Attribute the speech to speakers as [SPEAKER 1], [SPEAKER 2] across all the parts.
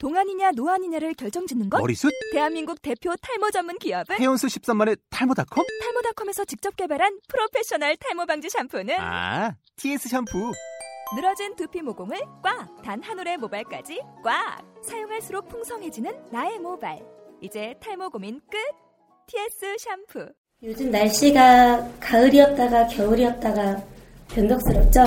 [SPEAKER 1] 동안이냐 노안이냐를 결정짓는 것?
[SPEAKER 2] 머리숱?
[SPEAKER 1] 대한민국 대표 탈모 전문 기업은?
[SPEAKER 2] 헤어수 13만의 탈모닷컴?
[SPEAKER 1] 탈모닷컴에서 직접 개발한 프로페셔널 탈모 방지 샴푸는?
[SPEAKER 2] 아, TS 샴푸.
[SPEAKER 1] 늘어진 두피 모공을 꽉! 단 한 올의 모발까지 꽉! 사용할수록 풍성해지는 나의 모발. 이제 탈모 고민 끝! TS 샴푸.
[SPEAKER 3] 요즘 날씨가 가을이었다가 겨울이었다가 변덕스럽죠?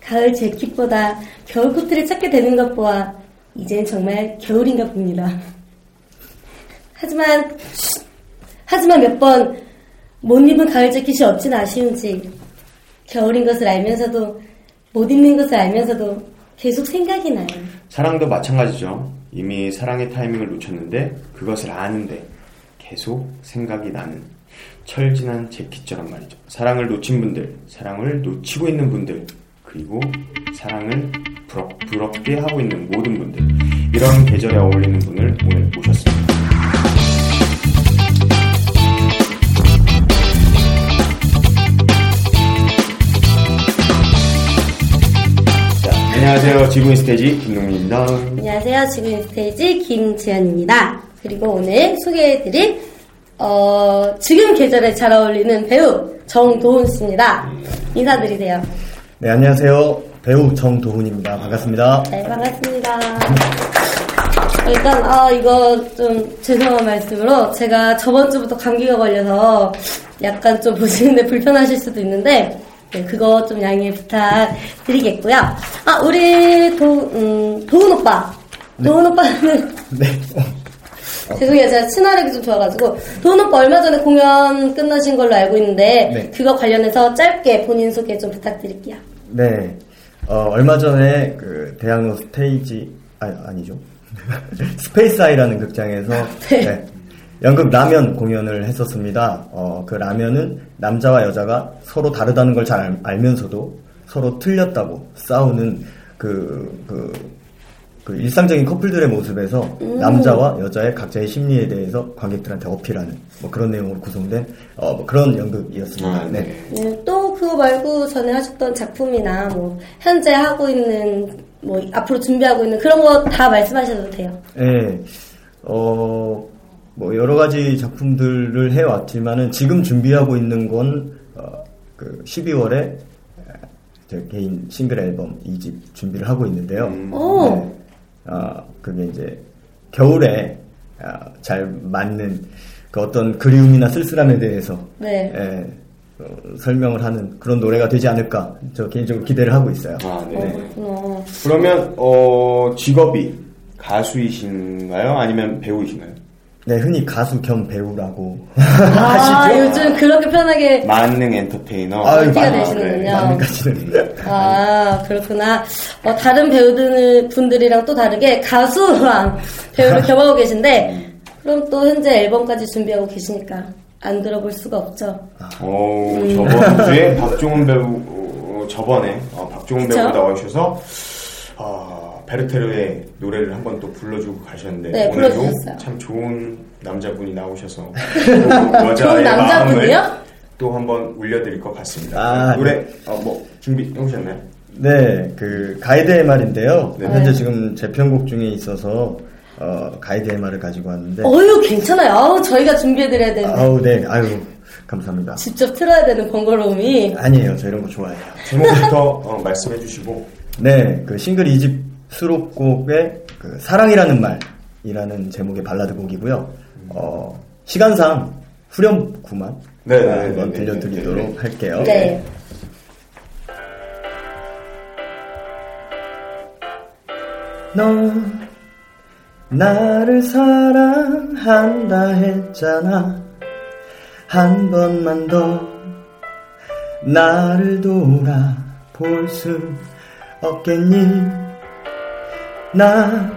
[SPEAKER 3] 가을 재킷보다 겨울 코트를 찾게 되는 것 보아 이젠 정말 겨울인가 봅니다. 하지만 하지만 몇 번 못 입은 가을 재킷이 없진 아쉬운지 겨울인 것을 알면서도 못 입는 것을 알면서도 계속 생각이 나요.
[SPEAKER 4] 사랑도 마찬가지죠. 이미 사랑의 타이밍을 놓쳤는데 그것을 아는데 계속 생각이 나는 철진한 재킷처럼 말이죠. 사랑을 놓친 분들, 사랑을 놓치고 있는 분들, 그리고 사랑을 부럽, 부럽게 하고 있는 모든 분들 이런 계절에 어울리는 분을 오늘 모셨습니다. 자, 안녕하세요. 지구인 스테이지 김동민입니다.
[SPEAKER 3] 안녕하세요. 지금 스테이지 김지연입니다. 그리고 오늘 소개해드릴 어, 지금 계절에 잘 어울리는 배우 정도훈 씨입니다. 인사드리세요.
[SPEAKER 5] 네, 안녕하세요. 배우 정도훈입니다. 반갑습니다.
[SPEAKER 3] 네, 반갑습니다. 일단 아 이거 좀 죄송한 말씀으로 제가 저번 주부터 감기가 걸려서 약간 좀 보시는데 불편하실 수도 있는데 네, 그거 좀 양해 부탁드리겠고요. 아 우리 도 음, 도훈 오빠, 도훈 오빠는
[SPEAKER 5] 네.
[SPEAKER 3] 죄송해요 제가 친화력이 좀 좋아가지고 도훈 오빠 얼마 전에 공연 끝나신 걸로 알고 있는데
[SPEAKER 5] 네.
[SPEAKER 3] 그거 관련해서 짧게 본인 소개 좀 부탁드릴게요.
[SPEAKER 5] 네. 어, 얼마 전에 그 대학로 스테이지, 아, 아니죠. 스페이스 아이라는 극장에서
[SPEAKER 3] 네.
[SPEAKER 5] 네, 연극 라면 공연을 했었습니다. 어, 그 라면은 남자와 여자가 서로 다르다는 걸 잘 알면서도 서로 틀렸다고 싸우는 그, 그, 그 일상적인 커플들의 모습에서 남자와 여자의 각자의 심리에 대해서 관객들한테 어필하는 뭐 그런 내용으로 구성된 어, 뭐 그런 연극이었습니다.
[SPEAKER 4] 아,
[SPEAKER 5] 네.
[SPEAKER 4] 네.
[SPEAKER 3] 네, 또 그거 말고 전에 하셨던 작품이나 뭐 현재 하고 있는 뭐 앞으로 준비하고 있는 그런 거 다 말씀하셔도 돼요.
[SPEAKER 5] 네. 어, 뭐 여러 가지 작품들을 해왔지만은 지금 준비하고 있는 건, 어, 그 12월에 제 개인 싱글 앨범 2집 준비를 하고 있는데요.
[SPEAKER 3] 오.
[SPEAKER 5] 네. 아, 그게 이제 겨울에 아, 잘 맞는 그 어떤 그리움이나 쓸쓸함에 대해서
[SPEAKER 3] 네.
[SPEAKER 5] 예, 어, 설명을 하는 그런 노래가 되지 않을까 저 개인적으로 기대를 하고 있어요.
[SPEAKER 4] 아, 네.
[SPEAKER 5] 네.
[SPEAKER 4] 그러면 어, 직업이 가수이신가요? 아니면 배우이신가요?
[SPEAKER 5] 네, 흔히 가수 겸 배우라고
[SPEAKER 3] 아, 요즘 그렇게 편하게
[SPEAKER 4] 만능 엔터테이너.
[SPEAKER 5] 아유,
[SPEAKER 3] 인기가
[SPEAKER 5] 만-
[SPEAKER 3] 되시는군요.
[SPEAKER 5] 만능까지는
[SPEAKER 3] 아, 그렇구나. 어, 다른 배우들 분들이랑 또 다르게 가수랑 배우를 겸하고 계신데 그럼 또 현재 앨범까지 준비하고 계시니까 안 들어볼 수가 없죠.
[SPEAKER 4] 어,
[SPEAKER 3] 음.
[SPEAKER 4] 저번 주에 박종훈 배우 어, 저번에 어, 박종훈
[SPEAKER 3] 그쵸?
[SPEAKER 4] 배우 나오셔서 어, 베르테르의 노래를 한번 또 불러주고 가셨는데
[SPEAKER 3] 네,
[SPEAKER 4] 오늘도
[SPEAKER 3] 불러주셨어요.
[SPEAKER 4] 참 좋은 남자분이 나오셔서 여자의
[SPEAKER 3] 좋은 남자분이요?
[SPEAKER 4] 마음을 또 한번 울려드릴 것 같습니다.
[SPEAKER 5] 아,
[SPEAKER 4] 노래 어, 뭐 준비 해 오셨나요?
[SPEAKER 5] 네, 그 가이드의 말인데요.
[SPEAKER 4] 네.
[SPEAKER 5] 현재 지금 재편곡 중에 있어서 어, 가이드의 말을 가지고 왔는데
[SPEAKER 3] 어유 괜찮아요. 아우, 저희가 준비해드려야 되는데
[SPEAKER 5] 아우 네, 아유 감사합니다.
[SPEAKER 3] 직접 틀어야 되는 번거로움이
[SPEAKER 5] 아니에요, 저 이런 거 좋아해요.
[SPEAKER 4] 제목부터 어, 말씀해 주시고
[SPEAKER 5] 네, 그 싱글 2집 수록곡의 그 사랑이라는 말이라는 제목의 발라드 곡이고요. 어, 시간상 후렴 구만
[SPEAKER 4] 네, 네,
[SPEAKER 5] 한번
[SPEAKER 4] 네, 네,
[SPEAKER 5] 들려드리도록
[SPEAKER 4] 네, 네.
[SPEAKER 5] 할게요.
[SPEAKER 3] 네.
[SPEAKER 5] 너 나를 사랑한다 했잖아 한 번만 더 나를 돌아볼 수 없겠니 나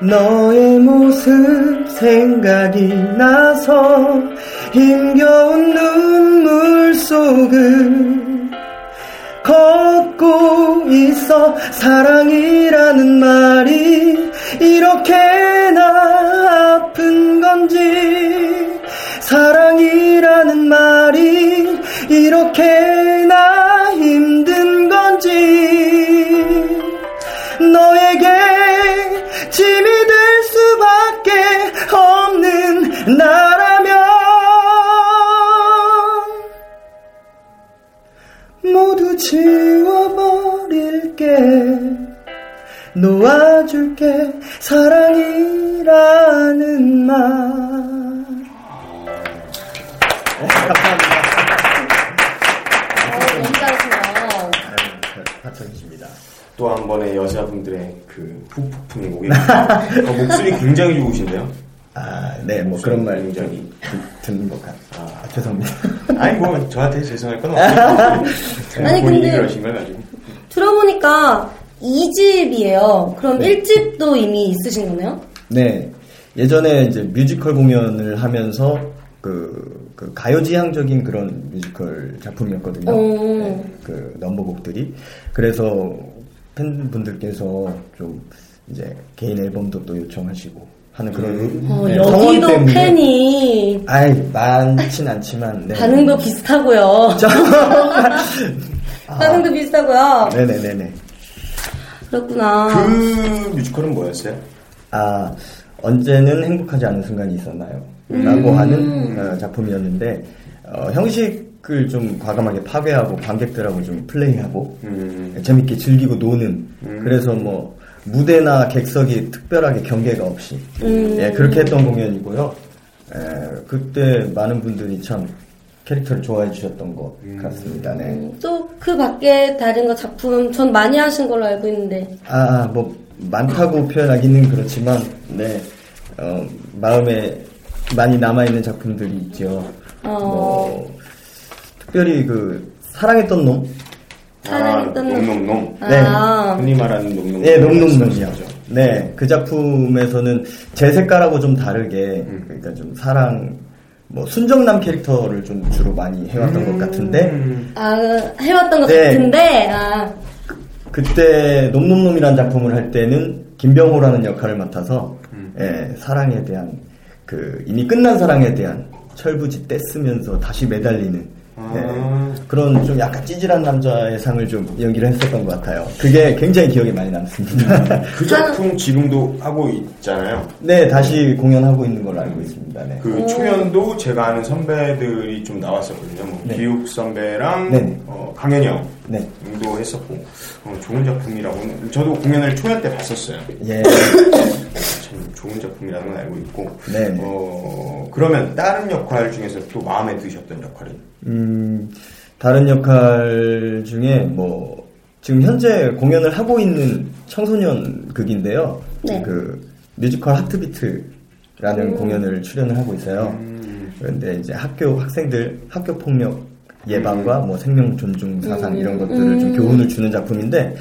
[SPEAKER 5] 너의 모습 생각이 나서 힘겨운 눈물 속을 걷고 있어 사랑이라는 말이 이렇게 나 나라면 모두 지워버릴게 놓아줄게 사랑이라는 말 네, 감사합니다
[SPEAKER 3] 어, 너무 잘하시네요.
[SPEAKER 5] 하천이십니다
[SPEAKER 4] 또 한 번의 여자분들의 그 오게 됩니다. 어, 목소리 굉장히 좋으신데요.
[SPEAKER 5] 아, 네, 뭐 그런 말
[SPEAKER 4] 굉장히.
[SPEAKER 5] 듣는 것 같. 아, 죄송합니다.
[SPEAKER 4] 아니 뭐 저한테 죄송할 건 없어요.
[SPEAKER 3] 아니, 근데-
[SPEAKER 4] 그러신 걸 가지고.
[SPEAKER 3] 들어보니까 2집이에요. 그럼 1집도 이미 있으신 거네요?
[SPEAKER 5] 네, 예전에 이제 뮤지컬 공연을 하면서 그, 그 가요지향적인 그런 뮤지컬 작품이었거든요.
[SPEAKER 3] 오.
[SPEAKER 5] 네, 그 넘버곡들이. 그래서 팬분들께서 좀 이제 개인 앨범도 또 요청하시고 하는 그런
[SPEAKER 3] 어,
[SPEAKER 5] 네,
[SPEAKER 3] 여기도
[SPEAKER 5] 성원 때문에
[SPEAKER 3] 팬이
[SPEAKER 5] 아이 많진 않지만 네.
[SPEAKER 3] 반응도 비슷하고요. 반응도 비슷하고요.
[SPEAKER 5] 네네네네.
[SPEAKER 3] 그렇구나.
[SPEAKER 4] 그 뮤지컬은 뭐였어요?
[SPEAKER 5] 아 언제는 행복하지 않은 순간이 있었나요? 라고 하는 어, 작품이었는데 어, 형식을 좀 과감하게 파괴하고 관객들하고 좀 플레이하고
[SPEAKER 4] 음,
[SPEAKER 5] 재밌게 즐기고 노는 그래서 뭐 무대나 객석이 특별하게 경계가 없이 예, 그렇게 했던 공연이고요. 에, 그때 많은 분들이 참 캐릭터를 좋아해 주셨던 것 같습니다. 네.
[SPEAKER 3] 또그 밖에 다른 거 작품 전 많이 하신 걸로 알고 있는데
[SPEAKER 5] 아, 아, 뭐 많다고 표현하기는 그렇지만 네 어, 마음에 많이 남아 있는 작품들이 있죠.
[SPEAKER 3] 어.
[SPEAKER 5] 뭐 특별히 그 사랑했던 놈,
[SPEAKER 4] 아, 놈놈놈.
[SPEAKER 5] 네.
[SPEAKER 3] 아,
[SPEAKER 4] 흔히 말하는 놈놈.
[SPEAKER 5] 네, 놈놈놈이요. 네, 그 작품에서는 제 색깔하고 좀 다르게 그러니까 좀 사랑 뭐 순정남 캐릭터를 좀 주로 많이 해왔던 것 같은데
[SPEAKER 4] 음,
[SPEAKER 3] 아 해왔던 것
[SPEAKER 5] 네.
[SPEAKER 3] 같은데 아
[SPEAKER 5] 그때 놈놈놈이라는 작품을 할 때는 김병호라는 역할을 맡아서 예, 사랑에 대한 그 이미 끝난 사랑에 대한 철부지 떼쓰면서 다시 매달리는 예,
[SPEAKER 4] 아.
[SPEAKER 5] 그런 좀 약간 찌질한 남자의 상을 좀 연기를 했었던 것 같아요. 그게 굉장히 기억에 많이 남습니다.
[SPEAKER 4] 그 작품 지금도 하고 있잖아요.
[SPEAKER 5] 네, 다시 공연하고 있는 걸로 알고 있습니다. 네.
[SPEAKER 4] 그 초연도 제가 아는 선배들이 좀 나왔었거든요. 뭐
[SPEAKER 5] 네.
[SPEAKER 4] 기욱 선배랑
[SPEAKER 5] 네네.
[SPEAKER 4] 어, 강현영
[SPEAKER 5] 네.
[SPEAKER 4] 도 했었고 어, 좋은 작품이라고 저도 공연을 초연 때 봤었어요.
[SPEAKER 5] 예.
[SPEAKER 4] 참 좋은 작품이라는 건 알고 있고
[SPEAKER 5] 네네.
[SPEAKER 4] 어, 그러면 다른 역할 중에서 또 마음에 드셨던 역할이
[SPEAKER 5] 음, 다른 역할 중에 뭐 지금 현재 공연을 하고 있는 청소년 극인데요.
[SPEAKER 3] 네.
[SPEAKER 5] 그 뮤지컬 하트비트라는 공연을 출연을 하고 있어요.
[SPEAKER 4] 음.
[SPEAKER 5] 그런데 이제 학교 학생들 학교 폭력 예방과 뭐 생명 존중 사상 이런 것들을 좀 교훈을 주는 작품인데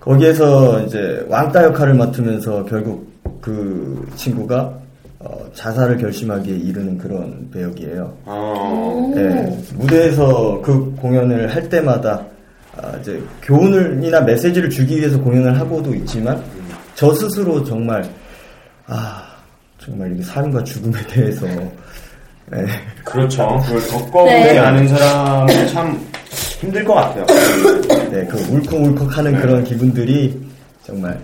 [SPEAKER 5] 거기에서 이제 왕따 역할을 맡으면서 결국 그 친구가 어, 자살을 결심하기에 이르는 그런 배역이에요.
[SPEAKER 4] 어,
[SPEAKER 5] 예, 무대에서 그 공연을 할 때마다 아, 이제 교훈을이나 메시지를 주기 위해서 공연을 하고도 있지만 저 스스로 정말 아 정말 이게 삶과 죽음에 대해서 예,
[SPEAKER 4] 그렇죠. 그걸 겪어보지
[SPEAKER 3] 네.
[SPEAKER 4] 않은 사람은 참 힘들 것 같아요.
[SPEAKER 5] 네, 그 울컥울컥하는 그런 기분들이 정말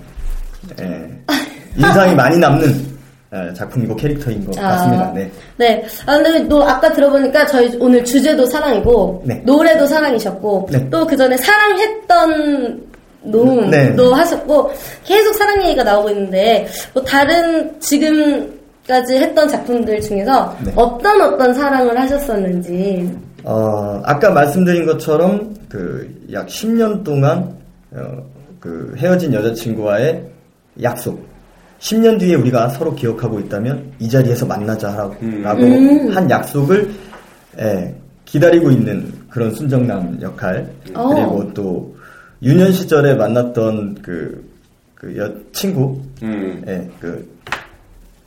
[SPEAKER 5] 예, 인상이 많이 남는 예, 작품이고 캐릭터인 것 같습니다. 네.
[SPEAKER 3] 네. 아, 근데 또 아까 들어보니까 저희 오늘 주제도 사랑이고,
[SPEAKER 5] 네.
[SPEAKER 3] 노래도 사랑이셨고,
[SPEAKER 5] 네.
[SPEAKER 3] 또그 전에 사랑했던 놈도
[SPEAKER 5] 네.
[SPEAKER 3] 하셨고, 계속 사랑 얘기가 나오고 있는데, 뭐 다른 지금까지 했던 작품들 중에서
[SPEAKER 5] 네.
[SPEAKER 3] 어떤 어떤 사랑을 하셨었는지.
[SPEAKER 5] 어, 아까 말씀드린 것처럼 그 약 10년 동안 어, 그 헤어진 여자친구와의 약속. 10년 뒤에 우리가 서로 기억하고 있다면 이 자리에서 만나자라고
[SPEAKER 4] 음.
[SPEAKER 5] 라고 한 약속을 예, 기다리고 있는 그런 순정남 역할.
[SPEAKER 3] 어.
[SPEAKER 5] 그리고 또 유년 시절에 만났던 그, 그 여, 친구,
[SPEAKER 4] 음.
[SPEAKER 5] 예, 그,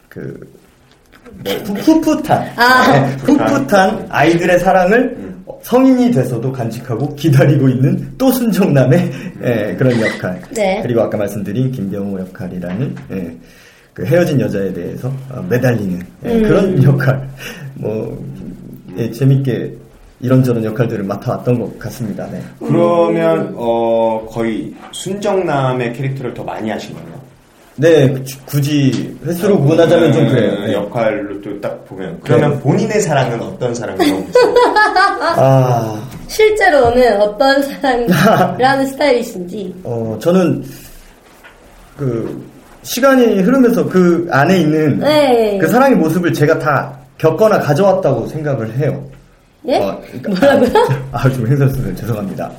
[SPEAKER 5] 그, 뭐, 푸- 풋풋한,
[SPEAKER 3] 아.
[SPEAKER 5] 예, 풋풋한 아이들의 사랑을 성인이 돼서도 간직하고 기다리고 있는 또 순정남의 예, 그런 역할.
[SPEAKER 3] 네.
[SPEAKER 5] 그리고 아까 말씀드린 김병호 역할이라는 예, 그 헤어진 여자에 대해서 어, 매달리는 예,
[SPEAKER 3] 음.
[SPEAKER 5] 그런 역할. 뭐 예, 재밌게 이런저런 역할들을 맡아왔던 것 같습니다. 네.
[SPEAKER 4] 그러면 어, 거의 순정남의 캐릭터를 더 많이 하신 거네요.
[SPEAKER 5] 네, 구- 굳이 횟수로 구분하자면 좀 그래요.
[SPEAKER 4] 네,
[SPEAKER 5] 네.
[SPEAKER 4] 역할로 또 딱 보면 그러면 본인의 사랑은 어떤 사랑이라고?
[SPEAKER 5] 아,
[SPEAKER 3] 실제로는 어떤 사랑이라는 스타일이신지.
[SPEAKER 5] 어, 저는 그 시간이 흐르면서 그 안에 있는
[SPEAKER 3] 네.
[SPEAKER 5] 그 사랑의 모습을 제가 다 겪거나 가져왔다고 생각을 해요.
[SPEAKER 3] 예?
[SPEAKER 5] 어, 뭐라고요? 아, 좀 행설수는 죄송합니다.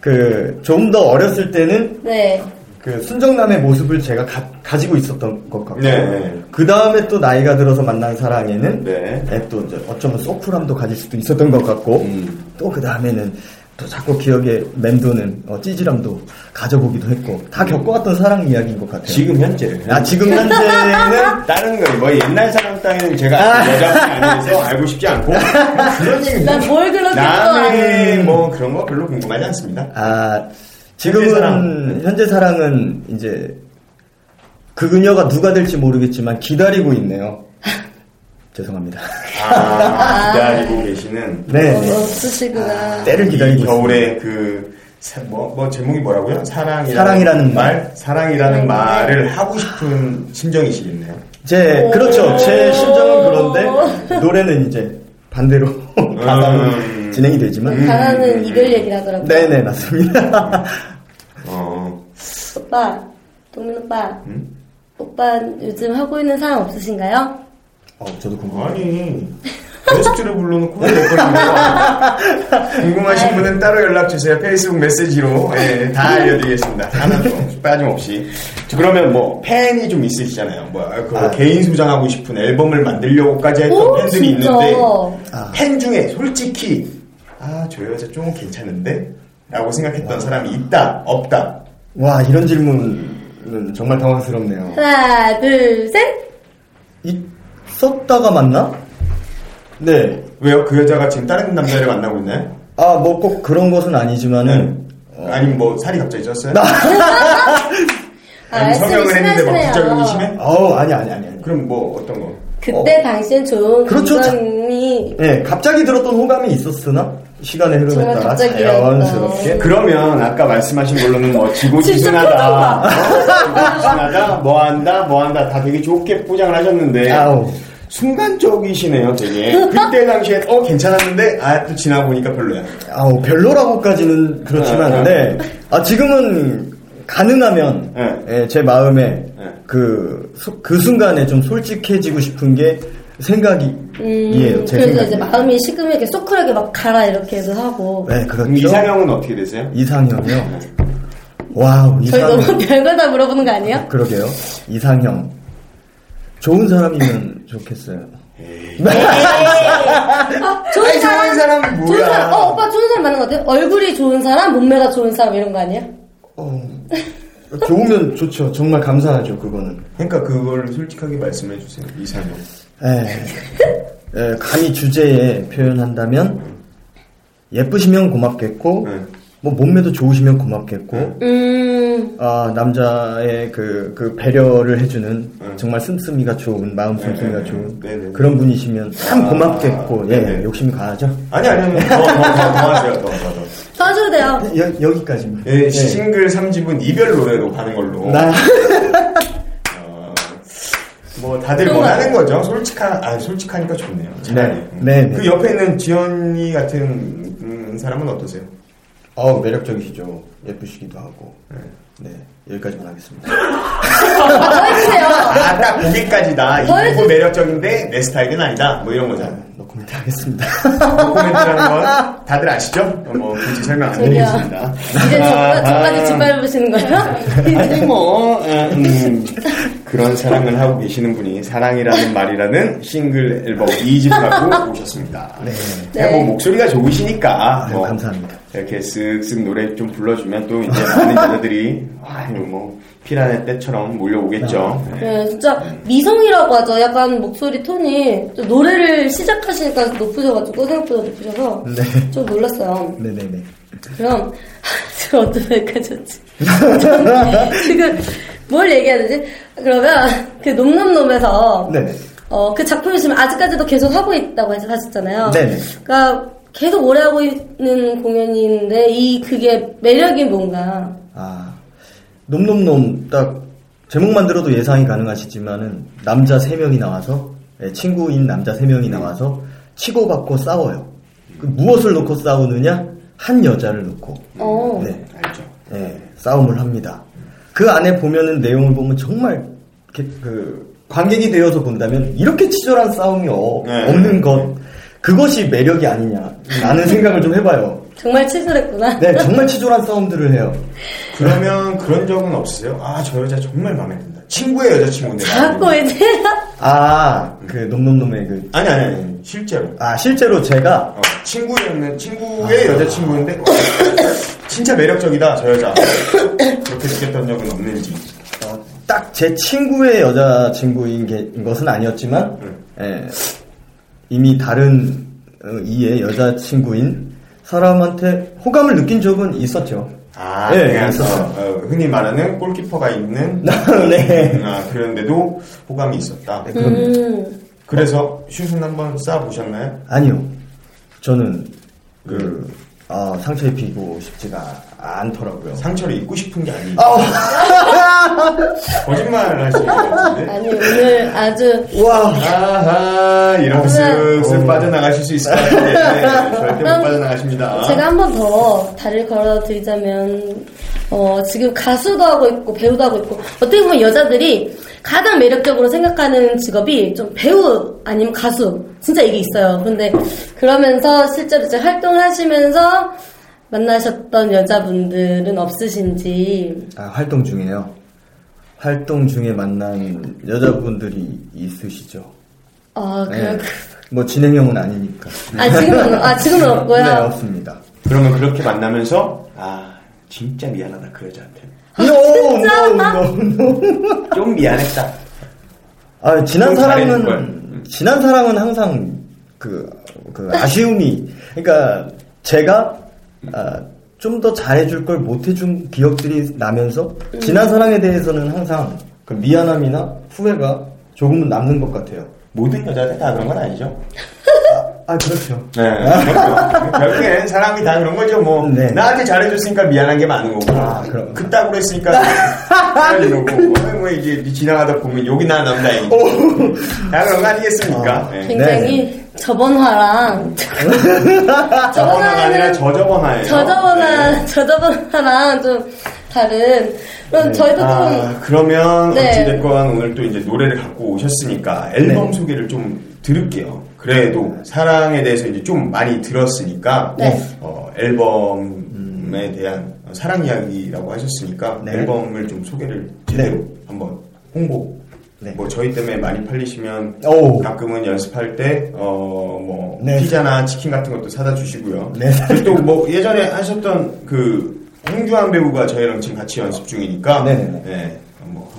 [SPEAKER 5] 그 조금 더 어렸을 때는
[SPEAKER 3] 네.
[SPEAKER 5] 그 순정남의 모습을 제가 가, 지고 있었던 것 같고
[SPEAKER 4] 네.
[SPEAKER 5] 그 다음에 또 나이가 들어서 만난 사랑에는
[SPEAKER 4] 네.
[SPEAKER 5] 네, 또 이제 어쩌면 소쿨함도 가질 수도 있었던 것 같고
[SPEAKER 4] 음.
[SPEAKER 5] 또그 다음에는 또 자꾸 기억에 맴도는 어, 찌질함도 가져보기도 했고 다 겪어왔던 사랑 이야기인 것 같아요.
[SPEAKER 4] 지금 현재를.
[SPEAKER 5] 아 지금 현재는
[SPEAKER 4] 다른 거, 뭐 옛날 사람 따위는 제가 여자분이 아니어서 알고 싶지 않고 그런 얘기.
[SPEAKER 3] 난뭘 그렇게
[SPEAKER 4] 남의 뭐 그런 거 별로 궁금하지 않습니다.
[SPEAKER 5] 아
[SPEAKER 4] 현재
[SPEAKER 5] 지금은
[SPEAKER 4] 사랑.
[SPEAKER 5] 현재 사랑은 이제 그 그녀가 누가 될지 모르겠지만 기다리고 있네요. 죄송합니다.
[SPEAKER 4] 아, 기다리고 계시는
[SPEAKER 5] 네,
[SPEAKER 3] 어,
[SPEAKER 5] 네.
[SPEAKER 3] 없으시구나.
[SPEAKER 5] 때를 기다리고
[SPEAKER 4] 이
[SPEAKER 5] 있습니다.
[SPEAKER 4] 겨울에 그, 사- 뭐, 뭐, 제목이 뭐라고요? 사랑이라는,
[SPEAKER 5] 사랑이라는 말.
[SPEAKER 4] 사랑이라는
[SPEAKER 3] 네.
[SPEAKER 4] 말을 하고 싶은 심정이시겠네요.
[SPEAKER 5] 제
[SPEAKER 3] 오.
[SPEAKER 5] 그렇죠. 제 심정은 그런데 노래는 이제 반대로 가사로
[SPEAKER 4] 음.
[SPEAKER 5] 진행이 되지만
[SPEAKER 4] 음.
[SPEAKER 3] 가라는 이별 얘기를 하더라고요.
[SPEAKER 5] 네네 맞습니다.
[SPEAKER 4] 어,
[SPEAKER 3] 오빠, 동민 오빠.
[SPEAKER 4] 음?
[SPEAKER 3] 오빠 요즘 하고 있는 사람 없으신가요?
[SPEAKER 5] 어, 저도 궁금해요.
[SPEAKER 4] 아니, 게스트를 불러놓고 궁금하신 분은 따로 연락 주세요. 페이스북 메시지로. 예, 다 알려드리겠습니다. 하나도 빠짐없이. 저 그러면 뭐, 팬이 좀 있으시잖아요. 뭐, 그
[SPEAKER 5] 아.
[SPEAKER 4] 개인 소장하고 싶은 앨범을 만들려고까지 했던
[SPEAKER 3] 오,
[SPEAKER 4] 팬들이
[SPEAKER 3] 진짜.
[SPEAKER 4] 있는데,
[SPEAKER 5] 아.
[SPEAKER 4] 팬 중에 솔직히, 아, 저 여자 좀 괜찮은데? 라고 생각했던 사람이 있다, 없다.
[SPEAKER 5] 와 이런 질문은 정말 당황스럽네요.
[SPEAKER 3] 하나, 둘, 셋.
[SPEAKER 5] 있었다가 만나? 네.
[SPEAKER 4] 왜요? 그 여자가 지금 다른 남자를 만나고 있나요?
[SPEAKER 5] 아 뭐 꼭 그런 것은 아니지만은 어,
[SPEAKER 4] 아니면 뭐 살이 갑자기 쪘어요?
[SPEAKER 3] 아,
[SPEAKER 4] 아니, 성형을
[SPEAKER 3] 말씀이
[SPEAKER 4] 했는데 막. 부작용이 심해?
[SPEAKER 5] 어 아니 아니 아니 아니.
[SPEAKER 4] 그럼 뭐 어떤 거?
[SPEAKER 3] 그때 당시엔 좋은
[SPEAKER 5] 그렇죠.
[SPEAKER 3] 감정이
[SPEAKER 5] 네 갑자기 들었던 호감이 있었으나 시간의 흐름에 따라. 자연스럽게
[SPEAKER 4] 그러면 아까 말씀하신 걸로는 뭐
[SPEAKER 3] 진짜
[SPEAKER 4] 지고지순하다, 어? 지고지순하다, 뭐 한다, 뭐 한다 다 되게 좋게 포장을 하셨는데
[SPEAKER 5] 아우
[SPEAKER 4] 순간적이시네요, 되게. 그때 당시에 어 괜찮았는데 아 또 지나 보니까 별로야.
[SPEAKER 5] 아우 별로라고까지는 그렇지만
[SPEAKER 4] 아, 아.
[SPEAKER 5] 네. 아 지금은 가능하면
[SPEAKER 4] 네.
[SPEAKER 5] 예, 제 마음에
[SPEAKER 4] 네.
[SPEAKER 5] 그, 소- 그 순간에 좀 솔직해지고 싶은 게 생각이 에요.
[SPEAKER 3] 음,
[SPEAKER 5] 제
[SPEAKER 3] 그래서
[SPEAKER 5] 생각이.
[SPEAKER 3] 이제 마음이 식으면 이렇게 so cool하게 막 가라 이렇게 해서 하고
[SPEAKER 5] 네, 그렇죠.
[SPEAKER 4] 그럼 이상형은 어떻게 되세요?
[SPEAKER 5] 이상형이요. wow,
[SPEAKER 3] 저희
[SPEAKER 5] 이상형.
[SPEAKER 3] 너무 별걸 다 물어보는 거 아니에요?
[SPEAKER 5] 그러게요. 이상형. 좋은 사람이면 좋겠어요.
[SPEAKER 3] 아, 좋은
[SPEAKER 4] 아니,
[SPEAKER 3] 사람,
[SPEAKER 4] 좋은 사람은 뭐야?
[SPEAKER 3] 좋은 사람, 어 오빠 좋은 사람 맞는 것 같아요? 얼굴이 좋은 사람, 몸매가 좋은 사람 이런 거 아니에요?
[SPEAKER 5] 어, 좋으면 좋죠. 정말 감사하죠, 그거는.
[SPEAKER 4] 그러니까 그걸 솔직하게 말씀해 주세요. 이상형.
[SPEAKER 5] 에, 에, 감히 주제에 표현한다면, 예쁘시면 고맙겠고,
[SPEAKER 4] 네.
[SPEAKER 5] 뭐 몸매도 좋으시면 고맙겠고,
[SPEAKER 3] 음,
[SPEAKER 5] 아, 남자의 그, 그 배려를 해주는
[SPEAKER 4] 네.
[SPEAKER 5] 정말 씀씀이가 좋은, 마음 씀씀이가
[SPEAKER 4] 네, 네,
[SPEAKER 5] 좋은
[SPEAKER 4] 네, 네.
[SPEAKER 5] 그런 분이시면 참
[SPEAKER 4] 아,
[SPEAKER 5] 고맙겠고, 예,
[SPEAKER 4] 네, 네.
[SPEAKER 5] 욕심이 강하죠.
[SPEAKER 4] 아니 아니 아니 더더더더 하세요 더더 더.
[SPEAKER 3] 더 하셔도 돼요.
[SPEAKER 5] 여, 여기까지만.
[SPEAKER 4] 예, 싱글 3집은 이별 노래로 가는 걸로.
[SPEAKER 5] 나,
[SPEAKER 4] 어, 뭐 다들. 원하는 거죠. 솔직한 아 솔직하니까 좋네요. 차라리.
[SPEAKER 5] 네, 네,
[SPEAKER 4] 그
[SPEAKER 5] 네.
[SPEAKER 4] 옆에 있는 지연이 같은 음, 사람은 어떠세요?
[SPEAKER 5] 어 매력적이시죠. 예쁘시기도 하고. 네, 여기까지만 하겠습니다.
[SPEAKER 3] 더 해주세요.
[SPEAKER 4] 아딱 거기까지다.
[SPEAKER 3] 이뭘
[SPEAKER 4] 부분 매력적인데 내 스타일은 아니다. 뭐 이런 거잖아.
[SPEAKER 5] 노코멘트 하겠습니다.
[SPEAKER 4] 코멘트라는 건 다들 아시죠? 어, 뭐 굳이 설명 안. 드리겠습니다.
[SPEAKER 3] 이제 저,
[SPEAKER 4] 아,
[SPEAKER 3] 저까지
[SPEAKER 4] 아.
[SPEAKER 3] 짓밟으시는 거예요?
[SPEAKER 4] 아니 뭐 음, 그런 사랑을 하고 계시는 분이 사랑이라는 말이라는 싱글 앨범 2집 갖고 오셨습니다. 네.
[SPEAKER 3] 네.
[SPEAKER 4] 뭐 목소리가 좋으시니까
[SPEAKER 5] 아유,
[SPEAKER 4] 뭐
[SPEAKER 5] 감사합니다.
[SPEAKER 4] 이렇게 쓱쓱 노래 좀 불러주면 또 이제 많은 여자들이 아유 뭐 피라네 때처럼 몰려오겠죠. 네.
[SPEAKER 3] 네, 진짜 미성이라고 하죠. 약간 목소리 톤이 좀 노래를 시작하시니까 높으셔가지고 생각보다 높으셔서
[SPEAKER 5] 네.
[SPEAKER 3] 좀 놀랐어요.
[SPEAKER 5] 네네네.
[SPEAKER 3] 그럼 지금 어떤 여기까지 왔지? 지금 뭘 얘기해야 되지? 그러면 그 놈놈놈에서
[SPEAKER 5] 네네.
[SPEAKER 3] 어, 그 작품을 지금 아직까지도 계속 하고 있다고 해서 하셨잖아요.
[SPEAKER 5] 네네.
[SPEAKER 3] 그러니까 계속 오래 하고 있는 공연인데 이 그게 매력이 뭔가
[SPEAKER 5] 아, 놈놈놈 딱 제목만 들어도 예상이 가능하시지만은 남자 세 명이 나와서 예, 친구인 남자 세 명이 나와서 치고받고 싸워요. 그 무엇을 놓고 싸우느냐? 한 여자를 놓고
[SPEAKER 3] 어.
[SPEAKER 5] 네,
[SPEAKER 4] 알죠.
[SPEAKER 5] 예, 싸움을 합니다. 그 안에 보면은 내용을 보면 정말 그 관객이 되어서 본다면 이렇게 치졸한 싸움이 어-
[SPEAKER 4] 네.
[SPEAKER 5] 없는 것 그것이 매력이 아니냐라는 생각을 좀 해봐요.
[SPEAKER 3] 정말 치졸했구나.
[SPEAKER 5] 네, 정말 치졸한 싸움들을 해요.
[SPEAKER 4] 그러면 그런 적은 없으세요? 아, 저 여자 정말 마음에 든다. 친구의 여자친구인데.
[SPEAKER 3] 자꾸 이제
[SPEAKER 5] 아, 그 놈놈놈의 그
[SPEAKER 4] 아니, 아니, 아니. 실제로.
[SPEAKER 5] 아, 실제로 제가
[SPEAKER 4] 어, 친구였는, 친구의 여자친구인데, 어, 진짜 매력적이다, 저 여자. 그렇게 느꼈던 적은 없는지.
[SPEAKER 5] 어, 딱제 친구의 여자친구인 게- 인 것은 아니었지만
[SPEAKER 4] 음.
[SPEAKER 5] 예, 이미 다른 어, 이의 여자친구인 사람한테 호감을 느낀 적은 있었죠.
[SPEAKER 4] 아,
[SPEAKER 5] 네, 있었어요.
[SPEAKER 4] 어, 어, 흔히 말하는 골키퍼가 있는,
[SPEAKER 5] 네.
[SPEAKER 4] 아, 그런데도 호감이 있었다.
[SPEAKER 3] 음.
[SPEAKER 4] 그래서 슛은 한번 쏴 보셨나요?
[SPEAKER 5] 아니요. 저는 그 아, 상처 입히고 싶지가 않더라고요.
[SPEAKER 4] 상처를 입고 싶은 게 아니고.
[SPEAKER 5] 아,
[SPEAKER 4] 거짓말을 하시는 것 같은데.
[SPEAKER 3] 아니 오늘 아주
[SPEAKER 5] 와.
[SPEAKER 4] 아하, 이러면서 쓱쓱
[SPEAKER 5] 어.
[SPEAKER 4] 빠져나가실 수 있을 것 같은데. 네, 절대 못 빠져나가십니다.
[SPEAKER 3] 제가 한 번 더 다리를 걸어 드리자면 어, 지금 가수도 하고 있고 배우도 하고 있고 어떻게 보면 여자들이 가장 매력적으로 생각하는 직업이 좀 배우 아니면 가수 진짜 이게 있어요. 그런데 그러면서 실제로 이제 활동을 하시면서 만나셨던 여자분들은 없으신지
[SPEAKER 5] 아, 활동 중에요. 활동 중에 만난 여자분들이 있으시죠.
[SPEAKER 3] 아
[SPEAKER 5] 네.
[SPEAKER 3] 그냥
[SPEAKER 5] 뭐 진행형은 아니니까.
[SPEAKER 3] 아 지금은 아 지금은 없고요.
[SPEAKER 5] 네, 없습니다.
[SPEAKER 4] 그러면 그렇게 만나면서, 아, 진짜 미안하다, 그 여자한테.
[SPEAKER 5] No, no, no, no.
[SPEAKER 4] 좀 미안했다.
[SPEAKER 5] 아, 지난 사랑은,
[SPEAKER 4] 걸.
[SPEAKER 5] 지난 사랑은 항상 그, 그 아쉬움이, 그러니까 제가, 아, 좀 더 잘해줄 걸 못해준 기억들이 나면서, 지난 사랑에 대해서는 항상 그 미안함이나 후회가 조금은 남는 것 같아요.
[SPEAKER 4] 모든 여자들 다 그런 건 아니죠.
[SPEAKER 5] 아, 그렇죠.
[SPEAKER 4] 네. 그렇죠. 결국엔 사람이 다 그런 거죠. 뭐,
[SPEAKER 5] 네.
[SPEAKER 4] 나한테 잘해줬으니까 미안한 게 많은 거고.
[SPEAKER 5] 아, 그럼.
[SPEAKER 4] 그따구로 했으니까 거고. 뭐, 뭐 이제 지나가다 보면 여기 나 남자이지. 다 그런 거 아니겠습니까? 네.
[SPEAKER 3] 굉장히 저번 화랑
[SPEAKER 4] 저번 화가 아니라 저저번 화예요.
[SPEAKER 3] 저저번 화 저저번 화랑 좀 다른 그럼 저희도 좀
[SPEAKER 4] 아, 그러면
[SPEAKER 3] 네.
[SPEAKER 4] 어찌됐건 오늘 또 이제 노래를 갖고 오셨으니까 앨범
[SPEAKER 5] 네.
[SPEAKER 4] 소개를 좀 들을게요. 그래도 사랑에 대해서 이제 좀 많이 들었으니까
[SPEAKER 3] 네.
[SPEAKER 4] 어, 앨범에 대한 사랑 이야기라고 하셨으니까
[SPEAKER 5] 네.
[SPEAKER 4] 앨범을 좀 소개를 제대로
[SPEAKER 5] 네.
[SPEAKER 4] 한번 홍보.
[SPEAKER 5] 네.
[SPEAKER 4] 뭐 저희 때문에 많이 팔리시면
[SPEAKER 5] 오.
[SPEAKER 4] 가끔은 연습할 때어뭐
[SPEAKER 5] 네.
[SPEAKER 4] 피자나 치킨 같은 것도 사다 주시고요.
[SPEAKER 5] 네.
[SPEAKER 4] 또뭐 예전에 하셨던 그 홍주환 배우가 저희랑 지금 같이 연습 중이니까
[SPEAKER 5] 네네네.
[SPEAKER 4] 네,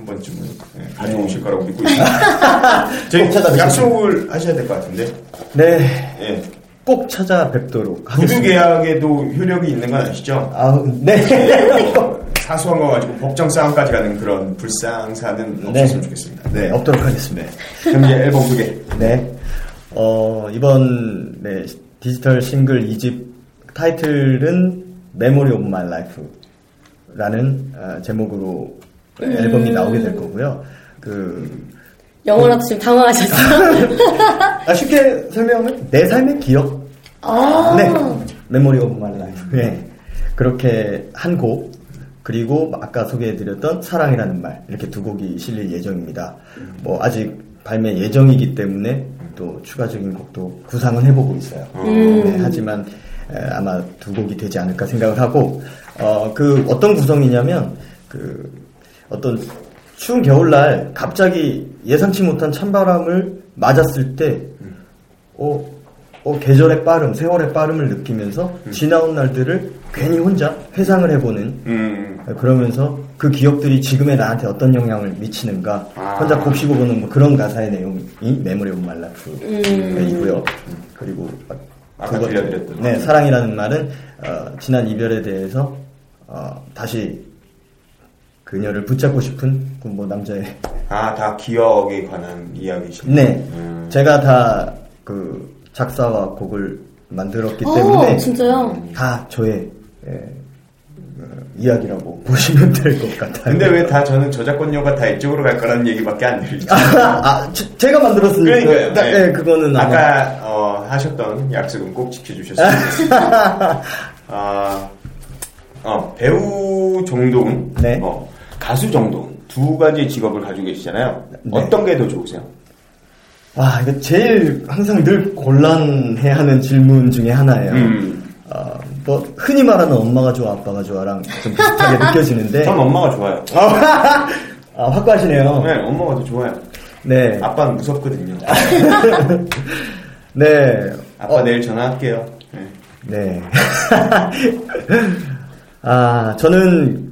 [SPEAKER 4] 번쯤은 네, 가져오실 거라고 믿고 있습니다. 저희
[SPEAKER 5] 꼭 찾아뵙겠습니다.
[SPEAKER 4] 약속을 하셔야 될 것 같은데
[SPEAKER 5] 네.
[SPEAKER 4] 예.
[SPEAKER 5] 꼭 찾아뵙도록
[SPEAKER 4] 구두
[SPEAKER 5] 하겠습니다.
[SPEAKER 4] 계약에도 효력이 있는 건 아시죠?
[SPEAKER 5] 아, 네.
[SPEAKER 4] 어, 사소한 거 가지고 법정 싸움까지 가는 그런 불상사는
[SPEAKER 5] 네.
[SPEAKER 4] 없었으면 좋겠습니다. 네.
[SPEAKER 5] 없도록 하겠습니다.
[SPEAKER 4] 그럼 이제 앨범 소개.
[SPEAKER 5] 네. 어, 이번 네, 디지털 싱글 2집 타이틀은 of My Life라는 아, 제목으로 앨범이 나오게 될 거고요. 그
[SPEAKER 3] 영어라도 지금 당황하셨어요.
[SPEAKER 5] 아, 쉽게 설명하면 내 삶의 기억.
[SPEAKER 3] 아,
[SPEAKER 5] 네. Memory of My Life. 네. 그렇게 한 곡 그리고 아까 소개해드렸던 사랑이라는 말 이렇게 두 곡이 실릴 예정입니다. 뭐 아직 발매 예정이기 때문에 또 추가적인 곡도 구상은 해보고 있어요. 네, 하지만 에, 아마 두 곡이 되지 않을까 생각을 하고 어, 그 어떤 구성이냐면 그 어떤 추운 겨울날 갑자기 예상치 못한 찬바람을 맞았을 때 어, 어, 계절의 빠름, 세월의 빠름을 느끼면서 지나온 날들을 괜히 혼자 회상을 해보는
[SPEAKER 4] 음.
[SPEAKER 5] 그러면서 그 기억들이 지금의 나한테 어떤 영향을 미치는가
[SPEAKER 4] 아.
[SPEAKER 5] 혼자 곱씹어 보는 뭐 그런 가사의 내용이 Memory of My Life이고요. 그리고
[SPEAKER 4] 아까 들려드렸던.
[SPEAKER 5] 네 사랑이라는 말은 어, 지난 이별에 대해서 어, 다시 그녀를 붙잡고 싶은 그 뭐 남자의
[SPEAKER 4] 아, 다 기억에 관한 이야기시네요.
[SPEAKER 5] 네
[SPEAKER 4] 음.
[SPEAKER 5] 제가 다 그 작사와 곡을 만들었기
[SPEAKER 3] 어,
[SPEAKER 5] 때문에
[SPEAKER 3] 진짜요?
[SPEAKER 5] 다 저의 예, 어, 이야기라고 보시면 될 것 같아요.
[SPEAKER 4] 근데 왜 다 저는 저작권료가 다 이쪽으로 갈 거라는 얘기밖에 안 들리죠?
[SPEAKER 5] 아, 제- 제가 만들었으니까.
[SPEAKER 4] 그러니까요.
[SPEAKER 5] 네, 네, 그거는 아마.
[SPEAKER 4] 아까 어, 하셨던 약속은 꼭 지켜주셨으면 좋겠습니다. 아, 어, 배우 정도은,
[SPEAKER 5] 네.
[SPEAKER 4] 어, 가수 정도은 두 가지 직업을 가지고 계시잖아요.
[SPEAKER 5] 네.
[SPEAKER 4] 어떤 게 더 좋으세요?
[SPEAKER 5] 와, 이거 제일 항상 늘 곤란해 하는 질문 중에 하나예요.
[SPEAKER 4] 음,
[SPEAKER 5] 어, 뭐 흔히 말하는 엄마가 좋아, 아빠가 좋아랑 좀 비슷하게 느껴지는데.
[SPEAKER 4] 전 엄마가 좋아요.
[SPEAKER 5] 아, 확고하시네요.
[SPEAKER 4] 네, 엄마가 더 좋아요.
[SPEAKER 5] 네.
[SPEAKER 4] 아빠는 무섭거든요.
[SPEAKER 5] 네.
[SPEAKER 4] 아빠
[SPEAKER 5] 어,
[SPEAKER 4] 내일 전화할게요. 네.
[SPEAKER 5] 네. 아, 저는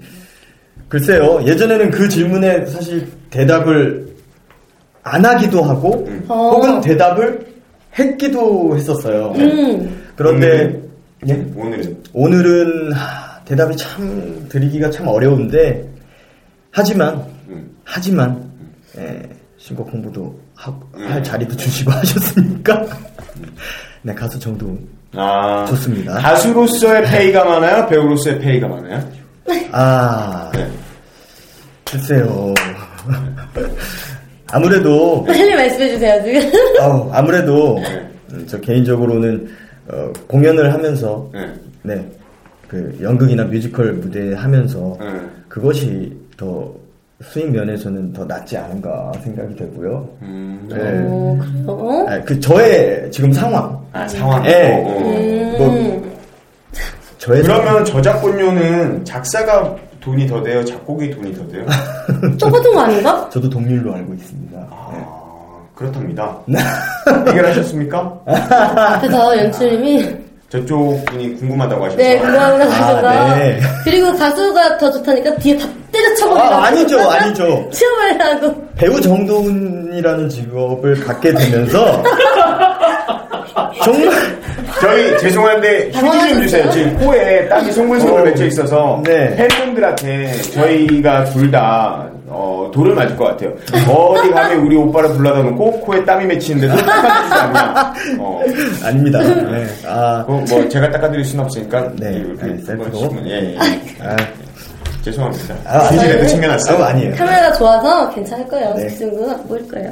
[SPEAKER 5] 글쎄요. 예전에는 그 질문에 사실 대답을 안 하기도 하고
[SPEAKER 4] 음.
[SPEAKER 3] 어.
[SPEAKER 5] 혹은 대답을 했기도 했었어요.
[SPEAKER 3] 음.
[SPEAKER 5] 그런데
[SPEAKER 4] 오늘은?
[SPEAKER 5] 예?
[SPEAKER 4] 오늘은
[SPEAKER 5] 오늘은 하, 대답이 참 드리기가 참 어려운데 하지만
[SPEAKER 4] 음.
[SPEAKER 5] 하지만 예, 신곡 홍보도 하-
[SPEAKER 4] 음.
[SPEAKER 5] 할 자리도 주시고 하셨으니까 네 가수 정도훈
[SPEAKER 4] 아,
[SPEAKER 5] 좋습니다.
[SPEAKER 4] 가수로서의 페이가 많아요? 배우로서의 페이가 많아요?
[SPEAKER 5] 아
[SPEAKER 4] 네.
[SPEAKER 5] 글쎄요 아무래도
[SPEAKER 3] 빨리 말씀해 주세요, 지금.
[SPEAKER 5] 어, 아무래도
[SPEAKER 4] 네.
[SPEAKER 5] 음, 저 개인적으로는 어, 공연을 하면서
[SPEAKER 4] 네.
[SPEAKER 5] 네그 연극이나 뮤지컬 무대 하면서
[SPEAKER 4] 네.
[SPEAKER 5] 그것이 더 수익 면에서는 더 낫지 않은가 생각이 되고요.
[SPEAKER 4] 음,
[SPEAKER 5] 네.
[SPEAKER 3] 어, 그래요? 어?
[SPEAKER 5] 아, 그 저의 지금 상황,
[SPEAKER 4] 아, 상황.
[SPEAKER 5] 예.
[SPEAKER 3] 음.
[SPEAKER 5] 뭐, 저의
[SPEAKER 4] 그러면 저작권료는 작사가 돈이 더 돼요? 작곡이 돈이 더 돼요?
[SPEAKER 3] 똑같은 거 아닌가?
[SPEAKER 5] 저도 동률로 알고 있습니다. 네.
[SPEAKER 4] 아, 그렇답니다. 해결하셨습니까?
[SPEAKER 3] 앞에서 연출님이
[SPEAKER 4] 저쪽 분이 궁금하다고 하셔서.
[SPEAKER 3] 네, 궁금하다 하셔서.
[SPEAKER 5] 아, 네.
[SPEAKER 3] 그리고 가수가 더 좋다니까 뒤에 다 때려쳐버리고.
[SPEAKER 5] 아, 아니죠, 아니죠.
[SPEAKER 3] 치워버리라고.
[SPEAKER 5] 배우 정도훈이라는 직업을 갖게 되면서 정말
[SPEAKER 4] 저희 죄송한데 휴지 좀 주세요. 지금 코에 땀이 송글송글
[SPEAKER 5] 어,
[SPEAKER 4] 맺혀 있어서
[SPEAKER 5] 네.
[SPEAKER 4] 팬분들한테 저희가 둘 다 어, 돌을 맞을 것 같아요. 어디 가면 우리 오빠를 불러다 놓고 코에 땀이 맺히는데도 닦아주지 않냐. 어,
[SPEAKER 5] 아닙니다. 네. 아,
[SPEAKER 4] 그거 뭐 제가 닦아드릴 수는 없으니까
[SPEAKER 5] 네,
[SPEAKER 4] 이렇게
[SPEAKER 5] 네,
[SPEAKER 4] 한번
[SPEAKER 5] 셀프로.
[SPEAKER 4] 예, 예.
[SPEAKER 5] 아,
[SPEAKER 4] 죄송합니다.
[SPEAKER 5] 아,
[SPEAKER 4] 휴지라도 챙겨놨어요.
[SPEAKER 5] 아, 아니에요.
[SPEAKER 3] 카메라가 좋아서 괜찮을 거예요.
[SPEAKER 5] 네.
[SPEAKER 3] 그 정도는 안 보일 거예요.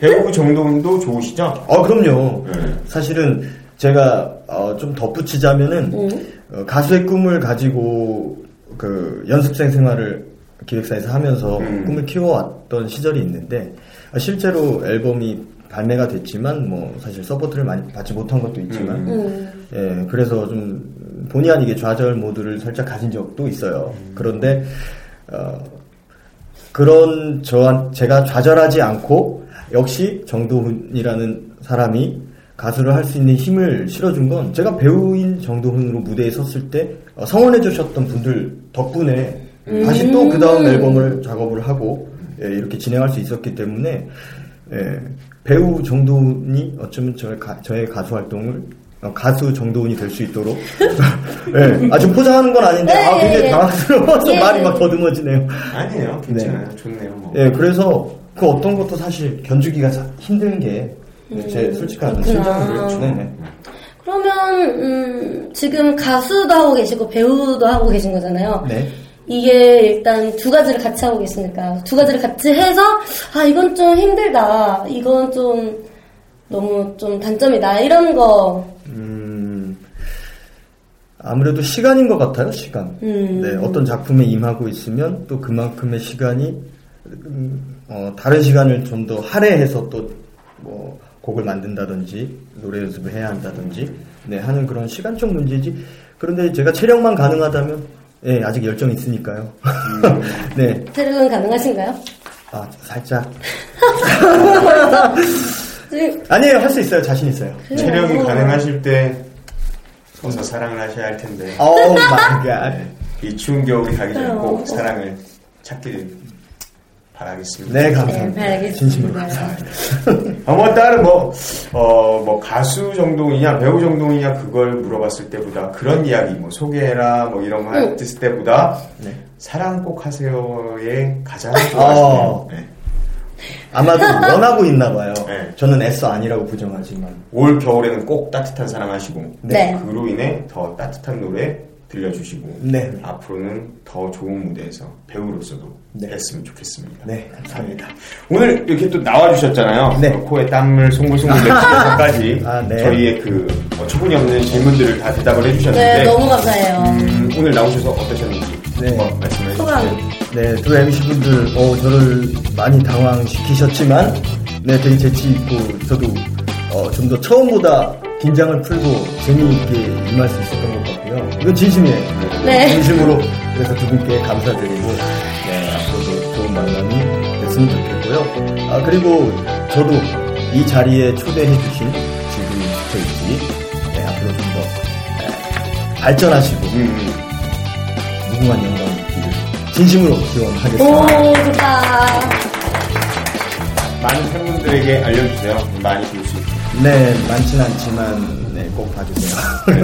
[SPEAKER 4] 배우 정도훈도 좋으시죠?
[SPEAKER 5] 어, 그럼요.
[SPEAKER 4] 네.
[SPEAKER 5] 사실은 제가 어, 좀 덧붙이자면은
[SPEAKER 3] 음.
[SPEAKER 5] 어, 가수의 꿈을 가지고 그 연습생 생활을 기획사에서 하면서
[SPEAKER 4] 음.
[SPEAKER 5] 꿈을 키워왔던 시절이 있는데 어, 실제로 앨범이 발매가 됐지만 뭐 사실 서포트를 많이 받지 못한 것도 있지만
[SPEAKER 3] 음.
[SPEAKER 5] 예 그래서 좀 본의 아니게 좌절 모드를 살짝 가진 적도 있어요. 그런데 어, 그런 저한 제가 좌절하지 않고 역시 정도훈이라는 사람이 가수를 할 수 있는 힘을 실어준 건 제가 배우인 정도훈으로 무대에 섰을 때 어, 성원해 주셨던 분들 덕분에 다시 또 그 다음 앨범을 작업을 하고 예, 이렇게 진행할 수 있었기 때문에 예, 배우 정도훈이 어쩌면 저의, 가, 저의 가수 활동을 어, 가수 정도훈이 될 수 있도록 예, 아좀 포장하는 건 아닌데 아
[SPEAKER 3] 네,
[SPEAKER 5] 굉장히
[SPEAKER 3] 예.
[SPEAKER 5] 당황스러워서
[SPEAKER 3] 예,
[SPEAKER 5] 말이
[SPEAKER 3] 예.
[SPEAKER 5] 막 더듬어지네요.
[SPEAKER 4] 아니에요. 괜찮아요. 좋네요. 뭐.
[SPEAKER 5] 예, 그래서 그 어떤 것도 사실 견주기가 자- 힘든 게 제 솔직한
[SPEAKER 3] 음, 그렇구나.
[SPEAKER 5] 심정이죠.
[SPEAKER 3] 그렇죠.
[SPEAKER 5] 네네.
[SPEAKER 3] 그러면 음, 지금 가수도 하고 계시고 배우도 하고 계신 거잖아요.
[SPEAKER 5] 네.
[SPEAKER 3] 이게 일단 두 가지를 같이 하고 계시니까 두 가지를 같이 해서 아 이건 좀 힘들다. 이건 좀 너무 좀 단점이다. 이런 거.
[SPEAKER 5] 음, 아무래도 시간인 것 같아요, 시간.
[SPEAKER 3] 음.
[SPEAKER 5] 네, 어떤 작품에 임하고 있으면 또 그만큼의 시간이, 음, 어, 다른 시간을 좀 더 할애해서 또, 뭐, 곡을 만든다든지, 노래 연습을 해야 한다든지, 네, 하는 그런 시간적 문제지. 그런데 제가 체력만 가능하다면, 예, 아직 열정이 있으니까요. 네,
[SPEAKER 3] 체력은 가능하신가요?
[SPEAKER 5] 아, 살짝. 아니에요, 할 수 있어요, 자신 있어요.
[SPEAKER 4] 체력이
[SPEAKER 3] 어.
[SPEAKER 4] 가능하실 때 어서 사랑을 하셔야 할 텐데
[SPEAKER 5] oh my god.
[SPEAKER 4] 이 추운 겨울이 가기 전에 꼭
[SPEAKER 3] 어.
[SPEAKER 4] 사랑을 찾기를 바라겠습니다.
[SPEAKER 5] 네,
[SPEAKER 3] 네,
[SPEAKER 5] 감사합니다.
[SPEAKER 3] 알겠습니다.
[SPEAKER 5] 진심으로 감사합니다.
[SPEAKER 4] 아, 뭐 다른 뭐, 어, 뭐 가수 정도훈이냐 배우 정도훈이냐 그걸 물어봤을 때보다 그런 이야기 뭐 소개해라 뭐 이런 거
[SPEAKER 3] 응.
[SPEAKER 4] 했을 때보다
[SPEAKER 5] 네.
[SPEAKER 4] 사랑 꼭 하세요에 가장
[SPEAKER 5] 어.
[SPEAKER 4] 좋아하시네요. 네.
[SPEAKER 5] 아마도 원하고 있나 봐요.
[SPEAKER 4] 네.
[SPEAKER 5] 저는 애써 아니라고 부정하지만.
[SPEAKER 4] 올 겨울에는 꼭 따뜻한 사랑 하시고
[SPEAKER 3] 네.
[SPEAKER 4] 그로 인해 더 따뜻한 노래 들려주시고
[SPEAKER 5] 네.
[SPEAKER 4] 앞으로는 더 좋은 무대에서 배우로서도
[SPEAKER 5] 네.
[SPEAKER 4] 했으면 좋겠습니다.
[SPEAKER 5] 네, 감사합니다.
[SPEAKER 4] 오늘 이렇게 또 나와주셨잖아요.
[SPEAKER 5] 네.
[SPEAKER 4] 어, 코에 땀을 송골송골 내면서까지
[SPEAKER 5] 아, 네.
[SPEAKER 4] 저희의 그 어, 초분이 없는 질문들을 다 대답을 해주셨는데
[SPEAKER 3] 네, 너무 감사해요.
[SPEAKER 4] 음, 오늘 나오셔서 어떠셨는지
[SPEAKER 5] 네.
[SPEAKER 4] 한번 말씀해. 주세요.
[SPEAKER 5] 네, 두 MC분들, 어, 저를 많이 당황시키셨지만, 네, 되게 재치 있고, 저도, 어, 좀 더 처음보다 긴장을 풀고 재미있게 임할 수 있었던 것 같고요. 이건 진심이에요.
[SPEAKER 3] 네.
[SPEAKER 5] 진심으로. 그래서 두 분께 감사드리고, 네, 앞으로도 좋은 만남이 됐으면 좋겠고요. 아, 그리고 저도 이 자리에 초대해 주신 지금 스테이지, 네, 앞으로 좀 더, 네, 발전하시고,
[SPEAKER 4] 음,
[SPEAKER 5] 무궁한 영광이 있기를 진심으로 기원하겠습니다.
[SPEAKER 3] 오, 좋다.
[SPEAKER 4] 많은 팬분들에게 알려주세요. 많이 볼 수 있게.
[SPEAKER 5] 네, 많진 않지만 네, 꼭 봐주세요.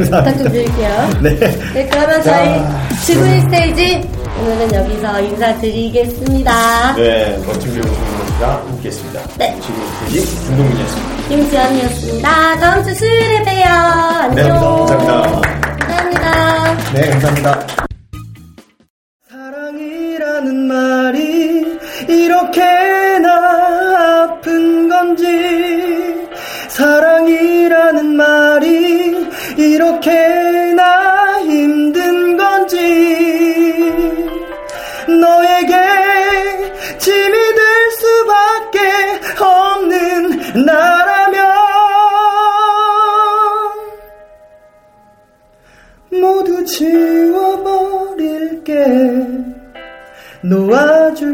[SPEAKER 3] 부탁 좀 드릴게요.
[SPEAKER 5] 네.
[SPEAKER 3] 네, 그러면 저희 지구인 스테이지 오늘은 여기서 인사드리겠습니다.
[SPEAKER 4] 네, 멋진 배우 송민호씨가 함께했습니다.
[SPEAKER 3] 네.
[SPEAKER 4] 지금 스테이지 준동민이었습니다.
[SPEAKER 3] 김지연이었습니다. 다음 주 수요일에 봬요. 안녕.
[SPEAKER 5] 네,
[SPEAKER 4] 감사합니다.
[SPEAKER 3] 감사합니다.
[SPEAKER 5] 네, 감사합니다.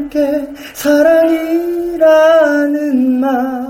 [SPEAKER 5] 게 사랑이라는 말